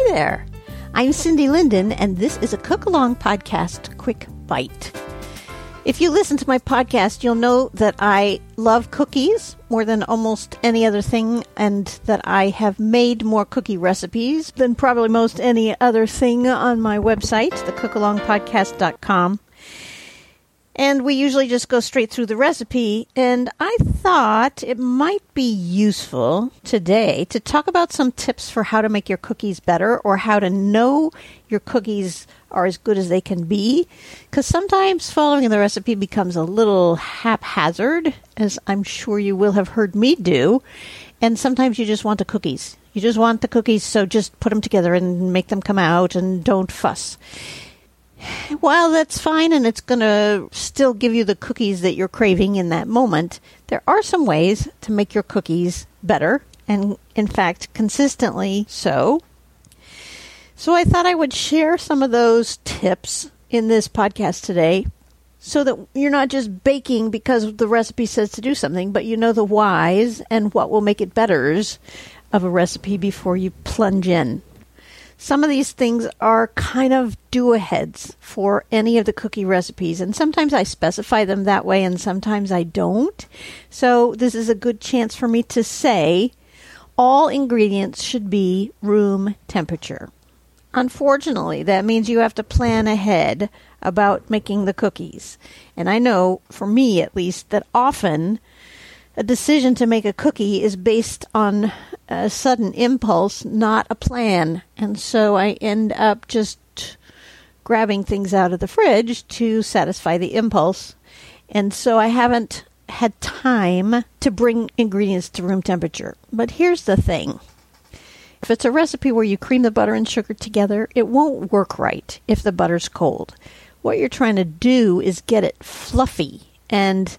Hi there. I'm Cindy Linden, and this is a Cook Along Podcast Quick Bite. If you listen to my podcast, you'll know that I love cookies more than almost any other thing, and that I have made more cookie recipes than probably most any other thing on my website, thecookalongpodcast.com. And we usually just go straight through the recipe. And I thought it might be useful today to talk about some tips for how to make your cookies better or how to know your cookies are as good as they can be. Because sometimes following the recipe becomes a little haphazard, as I'm sure you will have heard me do. And sometimes you just want the cookies. You just want the cookies, so just put them together and make them come out and don't fuss. While that's fine and it's going to still give you the cookies that you're craving in that moment, there are some ways to make your cookies better and, in fact, consistently so. So I thought I would share some of those tips in this podcast today so that you're not just baking because the recipe says to do something, but you know the whys and what will make it betters of a recipe before you plunge in. Some of these things are kind of do aheads for any of the cookie recipes, and sometimes I specify them that way and sometimes I don't. So, this is a good chance for me to say all ingredients should be room temperature. Unfortunately, that means you have to plan ahead about making the cookies. And I know, for me at least, that often a decision to make a cookie is based on a sudden impulse, not a plan. And so I end up just grabbing things out of the fridge to satisfy the impulse. And so I haven't had time to bring ingredients to room temperature. But here's the thing. If it's a recipe where you cream the butter and sugar together, it won't work right if the butter's cold. What you're trying to do is get it fluffy. And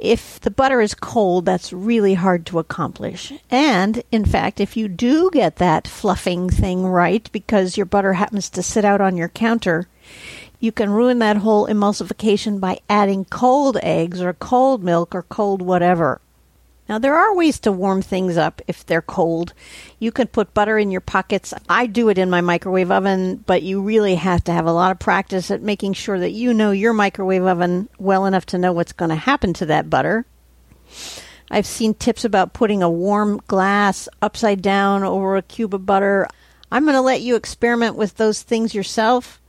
if the butter is cold, that's really hard to accomplish. And in fact, if you do get that fluffing thing right because your butter happens to sit out on your counter, you can ruin that whole emulsification by adding cold eggs or cold milk or cold whatever. Now, there are ways to warm things up if they're cold. You can put butter in your pockets. I do it in my microwave oven, but you really have to have a lot of practice at making sure that you know your microwave oven well enough to know what's going to happen to that butter. I've seen tips about putting a warm glass upside down over a cube of butter. I'm going to let you experiment with those things yourself.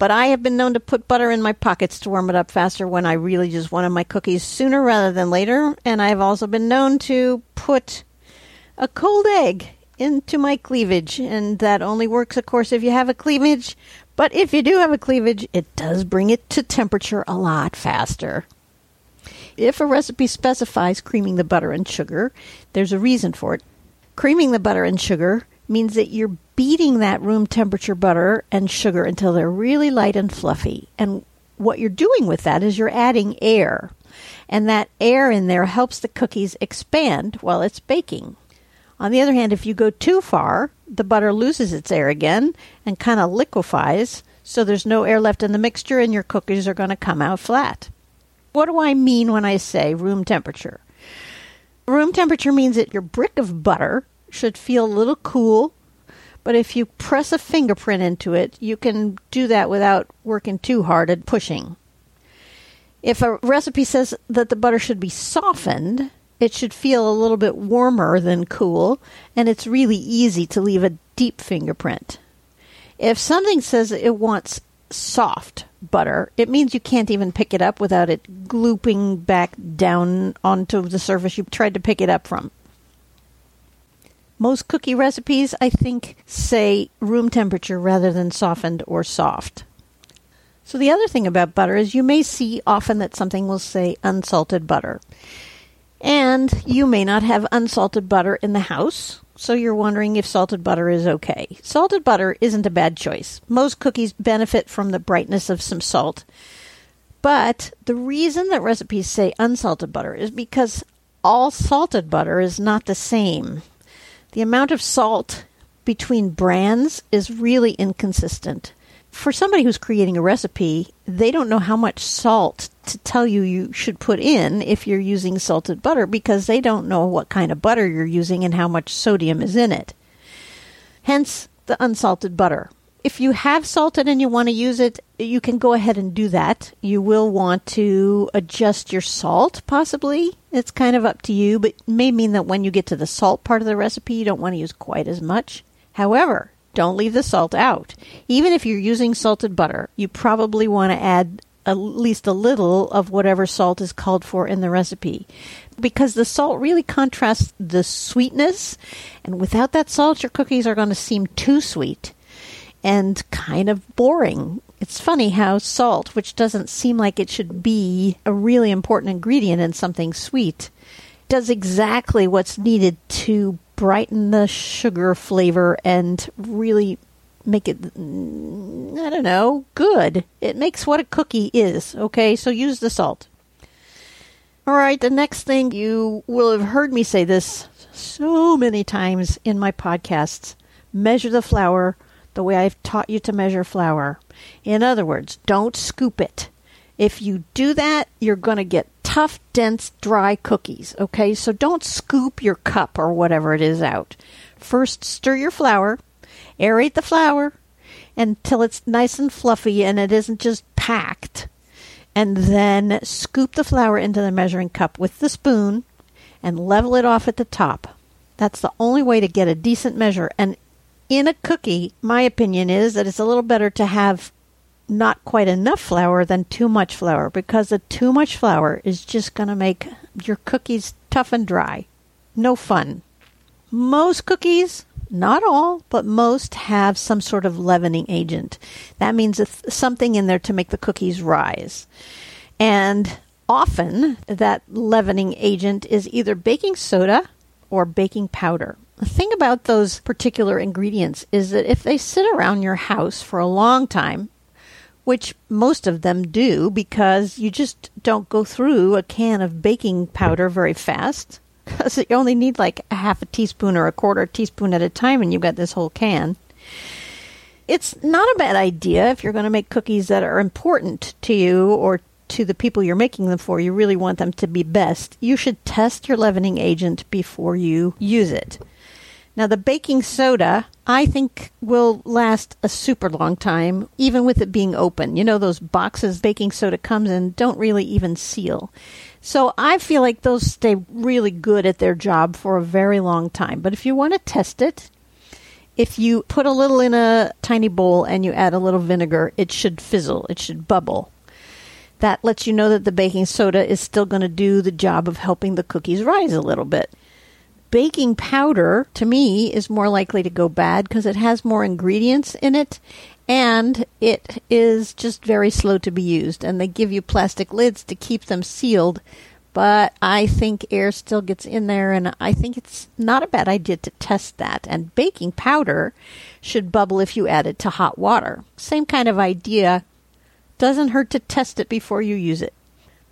But I have been known to put butter in my pockets to warm it up faster when I really just wanted my cookies sooner rather than later. And I've also been known to put a cold egg into my cleavage. And that only works, of course, if you have a cleavage. But if you do have a cleavage, it does bring it to temperature a lot faster. If a recipe specifies creaming the butter and sugar, there's a reason for it. Creaming the butter and sugar means that you're beating that room temperature butter and sugar until they're really light and fluffy. And what you're doing with that is you're adding air. And that air in there helps the cookies expand while it's baking. On the other hand, if you go too far, the butter loses its air again and kind of liquefies, so there's no air left in the mixture and your cookies are going to come out flat. What do I mean when I say room temperature? Room temperature means that your brick of butter should feel a little cool But if you press a fingerprint into it, you can do that without working too hard at pushing. If a recipe says that the butter should be softened, it should feel a little bit warmer than cool, and it's really easy to leave a deep fingerprint. If something says it wants soft butter, it means you can't even pick it up without it glooping back down onto the surface you tried to pick it up from. Most cookie recipes, I think, say room temperature rather than softened or soft. So, the other thing about butter is you may see often that something will say unsalted butter. And you may not have unsalted butter in the house, so you're wondering if salted butter is okay. Salted butter isn't a bad choice. Most cookies benefit from the brightness of some salt. But the reason that recipes say unsalted butter is because all salted butter is not the same. The amount of salt between brands is really inconsistent. For somebody who's creating a recipe, they don't know how much salt to tell you you should put in if you're using salted butter because they don't know what kind of butter you're using and how much sodium is in it. Hence the unsalted butter. If you have salted and you want to use it, you can go ahead and do that. You will want to adjust your salt, possibly. It's kind of up to you, but may mean that when you get to the salt part of the recipe, you don't want to use quite as much. However, don't leave the salt out. Even if you're using salted butter, you probably want to add at least a little of whatever salt is called for in the recipe because the salt really contrasts the sweetness and without that salt your cookies are going to seem too sweet and kind of boring. It's funny how salt, which doesn't seem like it should be a really important ingredient in something sweet, does exactly what's needed to brighten the sugar flavor and really make it I don't know, good. It makes what a cookie is, okay? So use the salt. All right, the next thing you will have heard me say this so many times in my podcasts. Measure the flour the way I've taught you to measure flour. In other words, don't scoop it. If you do that, you're going to get tough, dense, dry cookies. Okay, so don't scoop your cup or whatever it is out. First, stir your flour, aerate the flour until it's nice and fluffy and it isn't just packed. And then scoop the flour into the measuring cup with the spoon and level it off at the top. That's the only way to get a decent measure. And in a cookie, my opinion is that it's a little better to have not quite enough flour than too much flour because the too much flour is just going to make your cookies tough and dry. No fun. Most cookies, not all, but most have some sort of leavening agent. That means something in there to make the cookies rise. And often that leavening agent is either baking soda or baking powder. The thing about those particular ingredients is that if they sit around your house for a long time, which most of them do because you just don't go through a can of baking powder very fast, because you only need like a half a teaspoon or a quarter teaspoon at a time and you've got this whole can. It's not a bad idea if you're going to make cookies that are important to you or to the people you're making them for, you really want them to be best, you should test your leavening agent before you use it. Now, the baking soda, I think, will last a super long time, even with it being open. You know, those boxes baking soda comes in don't really even seal. So I feel like those stay really good at their job for a very long time. But if you want to test it, if you put a little in a tiny bowl and you add a little vinegar, it should fizzle, it should bubble. That lets you know that the baking soda is still going to do the job of helping the cookies rise a little bit baking powder to me is more likely to go bad because it has more ingredients in it and it is just very slow to be used and they give you plastic lids to keep them sealed but I think air still gets in there and I think it's not a bad idea to test that and baking powder should bubble if you add it to hot water. Same kind of idea. Doesn't hurt to test it before you use it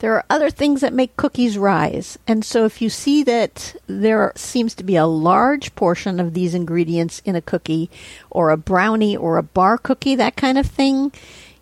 there are other things that make cookies rise. And so if you see that there seems to be a large portion of these ingredients in a cookie or a brownie or a bar cookie, that kind of thing,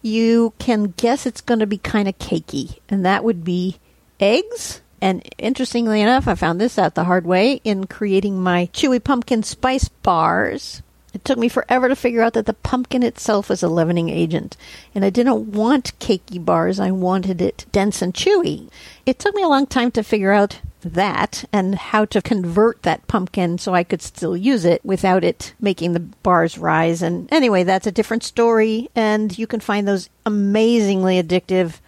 you can guess it's going to be kind of cakey. And that would be eggs. And interestingly enough, I found this out the hard way in creating my chewy pumpkin spice bars. It took me forever to figure out that the pumpkin itself is a leavening agent, and I didn't want cakey bars. I wanted it dense and chewy. It took me a long time to figure out that and how to convert that pumpkin so I could still use it without it making the bars rise. And anyway, that's a different story, and you can find those amazingly addictive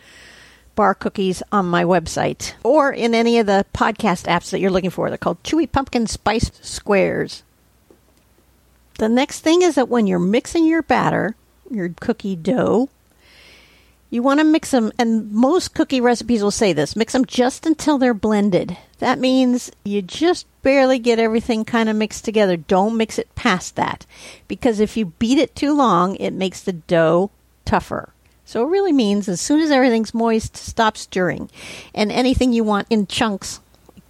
bar cookies on my website or in any of the podcast apps that you're looking for. They're called Chewy Pumpkin Spice Squares. The next thing is that when you're mixing your batter, your cookie dough, you want to mix them, and most cookie recipes will say this mix them just until they're blended. That means you just barely get everything kind of mixed together. Don't mix it past that, because if you beat it too long, it makes the dough tougher. So it really means as soon as everything's moist, stop stirring. And anything you want in chunks,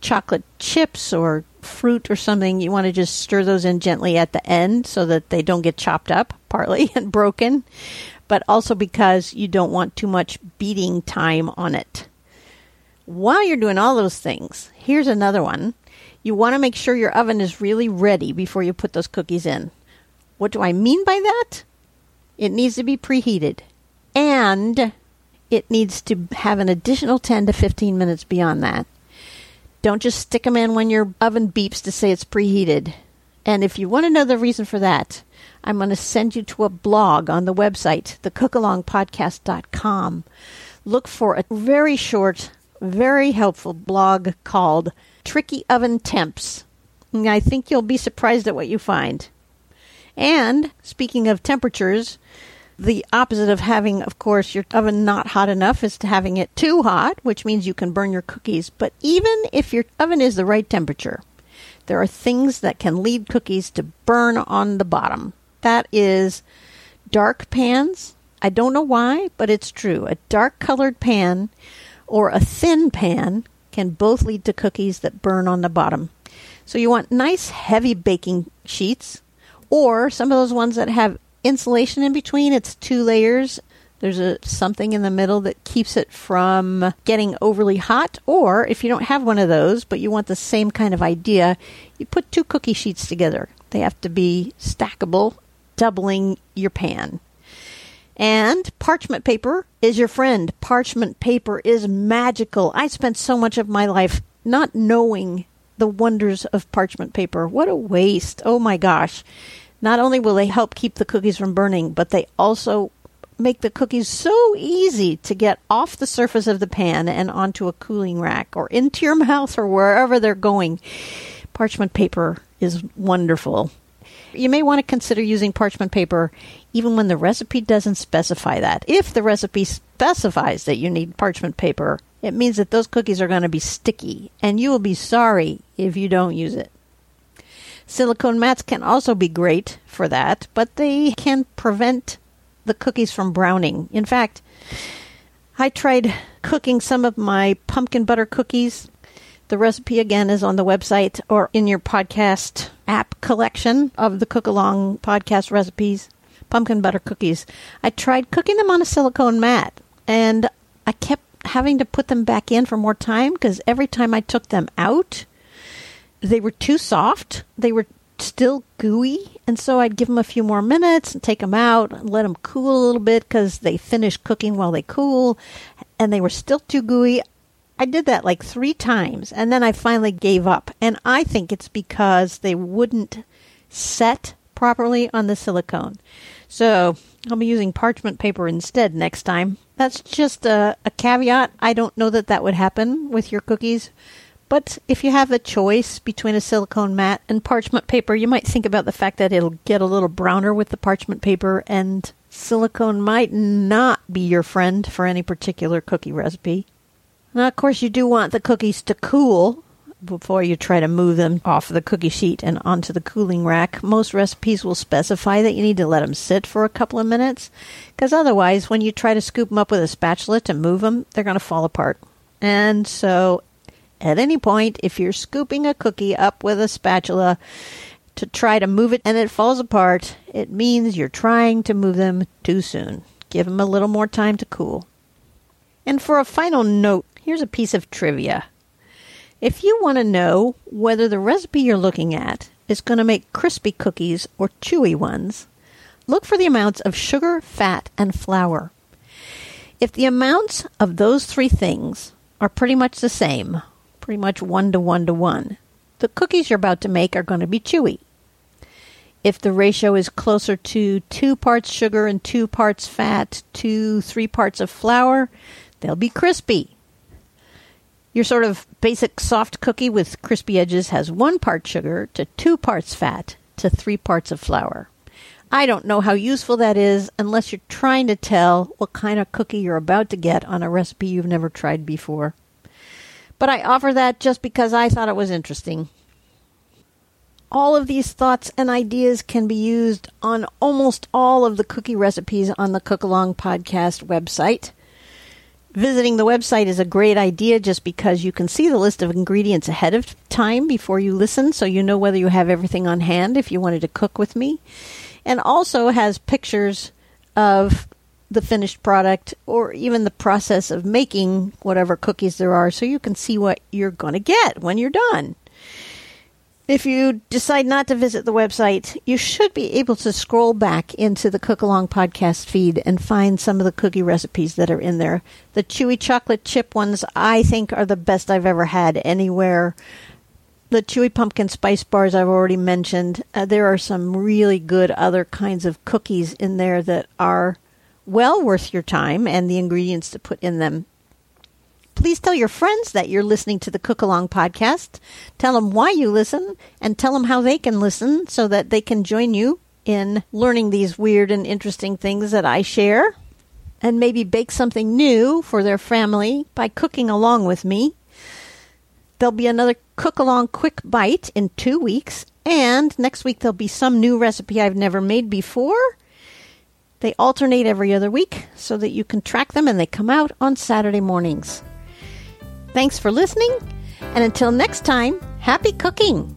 chocolate chips or fruit or something, you want to just stir those in gently at the end so that they don't get chopped up, partly, and broken, but also because you don't want too much beating time on it. While you're doing all those things, here's another one. You want to make sure your oven is really ready before you put those cookies in. What do I mean by that? It needs to be preheated and it needs to have an additional 10 to 15 minutes beyond that. Don't just stick them in when your oven beeps to say it's preheated. And if you want to know the reason for that, I'm going to send you to a blog on the website, thecookalongpodcast.com. Look for a very short, very helpful blog called Tricky Oven Temps. And I think you'll be surprised at what you find. And speaking of temperatures, the opposite of having, of course, your oven not hot enough is to having it too hot, which means you can burn your cookies. But even if your oven is the right temperature, there are things that can lead cookies to burn on the bottom. That is dark pans. I don't know why, but it's true. A dark colored pan or a thin pan can both lead to cookies that burn on the bottom. So you want nice heavy baking sheets or some of those ones that have insulation in between. It's two layers. There's a something in the middle that keeps it from getting overly hot. Or if you don't have one of those, but you want the same kind of idea, you put two cookie sheets together. They have to be stackable, doubling your pan. And parchment paper is your friend. Parchment paper is magical. I spent so much of my life not knowing the wonders of parchment paper. What a waste. Oh my gosh. Not only will they help keep the cookies from burning, but they also make the cookies so easy to get off the surface of the pan and onto a cooling rack or into your mouth or wherever they're going. Parchment paper is wonderful. You may want to consider using parchment paper even when the recipe doesn't specify that. If the recipe specifies that you need parchment paper, it means that those cookies are going to be sticky, and you will be sorry if you don't use it. Silicone mats can also be great for that, but they can prevent the cookies from browning. In fact, I tried cooking some of my pumpkin butter cookies. The recipe again is on the website or in your podcast app collection of the Cook Along podcast recipes. Pumpkin butter cookies. I tried cooking them on a silicone mat and I kept having to put them back in for more time because every time I took them out, they were too soft. They were still gooey, and so I'd give them a few more minutes and take them out and let them cool a little bit because they finish cooking while they cool, and they were still too gooey. I did that like three times, and then I finally gave up. And I think it's because they wouldn't set properly on the silicone. So I'll be using parchment paper instead next time. That's just a, a caveat. I don't know that that would happen with your cookies but if you have a choice between a silicone mat and parchment paper, you might think about the fact that it'll get a little browner with the parchment paper, and silicone might not be your friend for any particular cookie recipe. Now, of course, you do want the cookies to cool before you try to move them off the cookie sheet and onto the cooling rack. Most recipes will specify that you need to let them sit for a couple of minutes, because otherwise, when you try to scoop them up with a spatula to move them, they're going to fall apart. And so at any point, if you're scooping a cookie up with a spatula to try to move it and it falls apart, it means you're trying to move them too soon. Give them a little more time to cool. And for a final note, here's a piece of trivia. If you want to know whether the recipe you're looking at is going to make crispy cookies or chewy ones, look for the amounts of sugar, fat, and flour. If the amounts of those three things are pretty much the same, pretty much one to one to one, the cookies you're about to make are going to be chewy. If the ratio is closer to two parts sugar and two parts fat to three parts of flour, they'll be crispy. Your sort of basic soft cookie with crispy edges has one part sugar to two parts fat to three parts of flour. I don't know how useful that is unless you're trying to tell what kind of cookie you're about to get on a recipe you've never tried before. But I offer that just because I thought it was interesting. All of these thoughts and ideas can be used on almost all of the cookie recipes on the Cook Along podcast website. Visiting the website is a great idea just because you can see the list of ingredients ahead of time before you listen, so you know whether you have everything on hand if you wanted to cook with me. And also has pictures of the finished product or even the process of making whatever cookies there are so you can see what you're going to get when you're done. If you decide not to visit the website, you should be able to scroll back into the Cook Along podcast feed and find some of the cookie recipes that are in there. The chewy chocolate chip ones, I think, are the best I've ever had anywhere. The chewy pumpkin spice bars I've already mentioned. Uh, there are some really good other kinds of cookies in there that are well worth your time and the ingredients to put in them Please tell your friends that you're listening to the Cook Along podcast. Tell them why you listen and tell them how they can listen so that they can join you in learning these weird and interesting things that I share and maybe bake something new for their family by cooking along with me. There'll be another cook along quick bite in two weeks, and next week there'll be some new recipe I've never made before. They alternate every other week so that you can track them and they come out on Saturday mornings. Thanks for listening, and until next time, happy cooking!